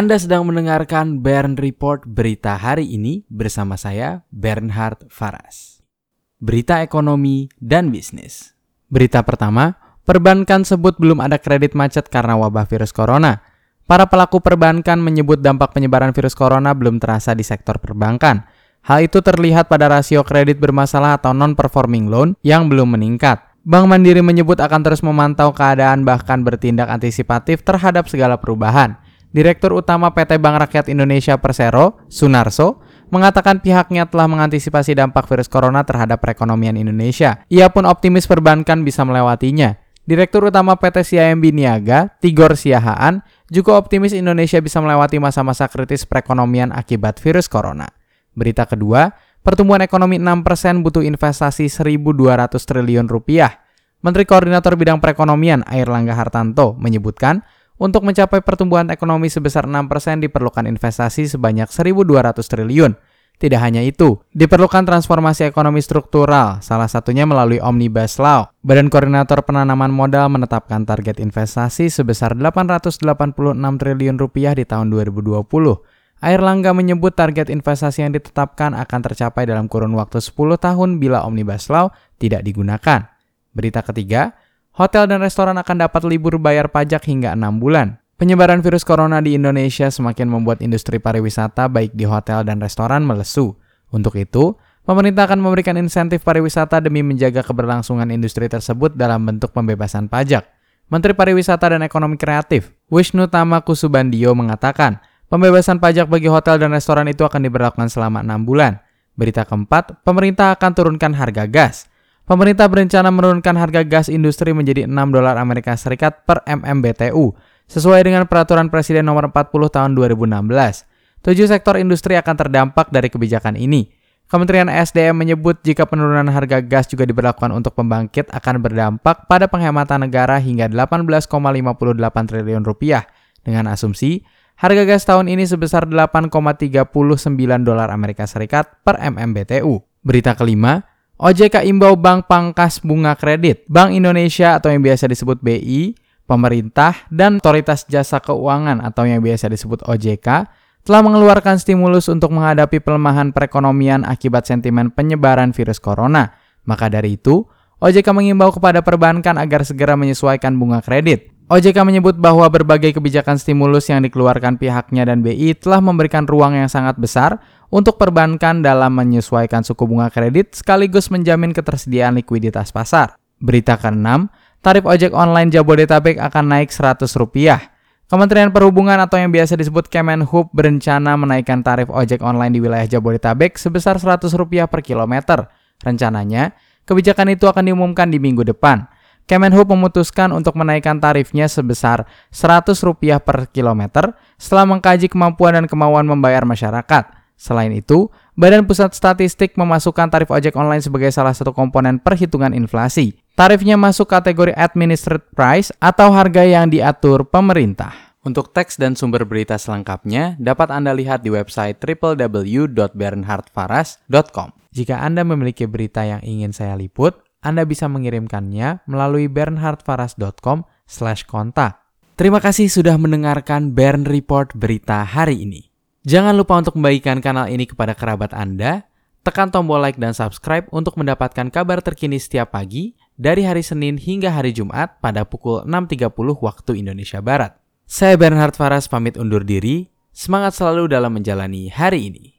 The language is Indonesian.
Anda sedang mendengarkan Bern Report berita hari ini bersama saya Bernhard Faras. Berita ekonomi dan bisnis. Berita pertama, perbankan sebut belum ada kredit macet karena wabah virus corona. Para pelaku perbankan menyebut dampak penyebaran virus corona belum terasa di sektor perbankan. Hal itu terlihat pada rasio kredit bermasalah atau non-performing loan yang belum meningkat. Bank Mandiri menyebut akan terus memantau keadaan bahkan bertindak antisipatif terhadap segala perubahan. Direktur Utama PT Bank Rakyat Indonesia Persero, Sunarso, mengatakan pihaknya telah mengantisipasi dampak virus corona terhadap perekonomian Indonesia. Ia pun optimis perbankan bisa melewatinya. Direktur Utama PT CIMB Niaga, Tigor Siahaan, juga optimis Indonesia bisa melewati masa-masa kritis perekonomian akibat virus corona. Berita kedua, pertumbuhan ekonomi 6% butuh investasi 1.200 triliun rupiah. Menteri Koordinator Bidang Perekonomian Air Langga Hartanto menyebutkan untuk mencapai pertumbuhan ekonomi sebesar 6% diperlukan investasi sebanyak 1.200 triliun. Tidak hanya itu, diperlukan transformasi ekonomi struktural, salah satunya melalui Omnibus Law. Badan Koordinator Penanaman Modal menetapkan target investasi sebesar 886 triliun rupiah di tahun 2020. Air Langga menyebut target investasi yang ditetapkan akan tercapai dalam kurun waktu 10 tahun bila Omnibus Law tidak digunakan. Berita ketiga, hotel dan restoran akan dapat libur bayar pajak hingga 6 bulan. Penyebaran virus corona di Indonesia semakin membuat industri pariwisata baik di hotel dan restoran melesu. Untuk itu, pemerintah akan memberikan insentif pariwisata demi menjaga keberlangsungan industri tersebut dalam bentuk pembebasan pajak. Menteri Pariwisata dan Ekonomi Kreatif, Wisnu Tama Kusubandio mengatakan, pembebasan pajak bagi hotel dan restoran itu akan diberlakukan selama 6 bulan. Berita keempat, pemerintah akan turunkan harga gas. Pemerintah berencana menurunkan harga gas industri menjadi 6 dolar Amerika Serikat per MMBTU, sesuai dengan peraturan Presiden nomor 40 tahun 2016. Tujuh sektor industri akan terdampak dari kebijakan ini. Kementerian SDM menyebut jika penurunan harga gas juga diberlakukan untuk pembangkit akan berdampak pada penghematan negara hingga 18,58 triliun rupiah dengan asumsi harga gas tahun ini sebesar 8,39 dolar Amerika Serikat per MMBTU. Berita kelima, OJK imbau bank pangkas bunga kredit. Bank Indonesia atau yang biasa disebut BI, pemerintah, dan otoritas jasa keuangan atau yang biasa disebut OJK telah mengeluarkan stimulus untuk menghadapi pelemahan perekonomian akibat sentimen penyebaran virus corona. Maka dari itu, OJK mengimbau kepada perbankan agar segera menyesuaikan bunga kredit. OJK menyebut bahwa berbagai kebijakan stimulus yang dikeluarkan pihaknya dan BI telah memberikan ruang yang sangat besar untuk perbankan dalam menyesuaikan suku bunga kredit sekaligus menjamin ketersediaan likuiditas pasar. Berita ke-6, tarif ojek online Jabodetabek akan naik Rp100. Kementerian Perhubungan atau yang biasa disebut Kemenhub berencana menaikkan tarif ojek online di wilayah Jabodetabek sebesar Rp100 per kilometer. Rencananya, kebijakan itu akan diumumkan di minggu depan. Kemenhub memutuskan untuk menaikkan tarifnya sebesar Rp100 per kilometer setelah mengkaji kemampuan dan kemauan membayar masyarakat. Selain itu, Badan Pusat Statistik memasukkan tarif ojek online sebagai salah satu komponen perhitungan inflasi. Tarifnya masuk kategori administered price atau harga yang diatur pemerintah. Untuk teks dan sumber berita selengkapnya dapat Anda lihat di website www.bernhardfaras.com. Jika Anda memiliki berita yang ingin saya liput, anda bisa mengirimkannya melalui bernhardfaras.com kontak. Terima kasih sudah mendengarkan Bern Report berita hari ini. Jangan lupa untuk membagikan kanal ini kepada kerabat Anda, tekan tombol like dan subscribe untuk mendapatkan kabar terkini setiap pagi dari hari Senin hingga hari Jumat pada pukul 6.30 waktu Indonesia Barat. Saya Bernhard Faras pamit undur diri, semangat selalu dalam menjalani hari ini.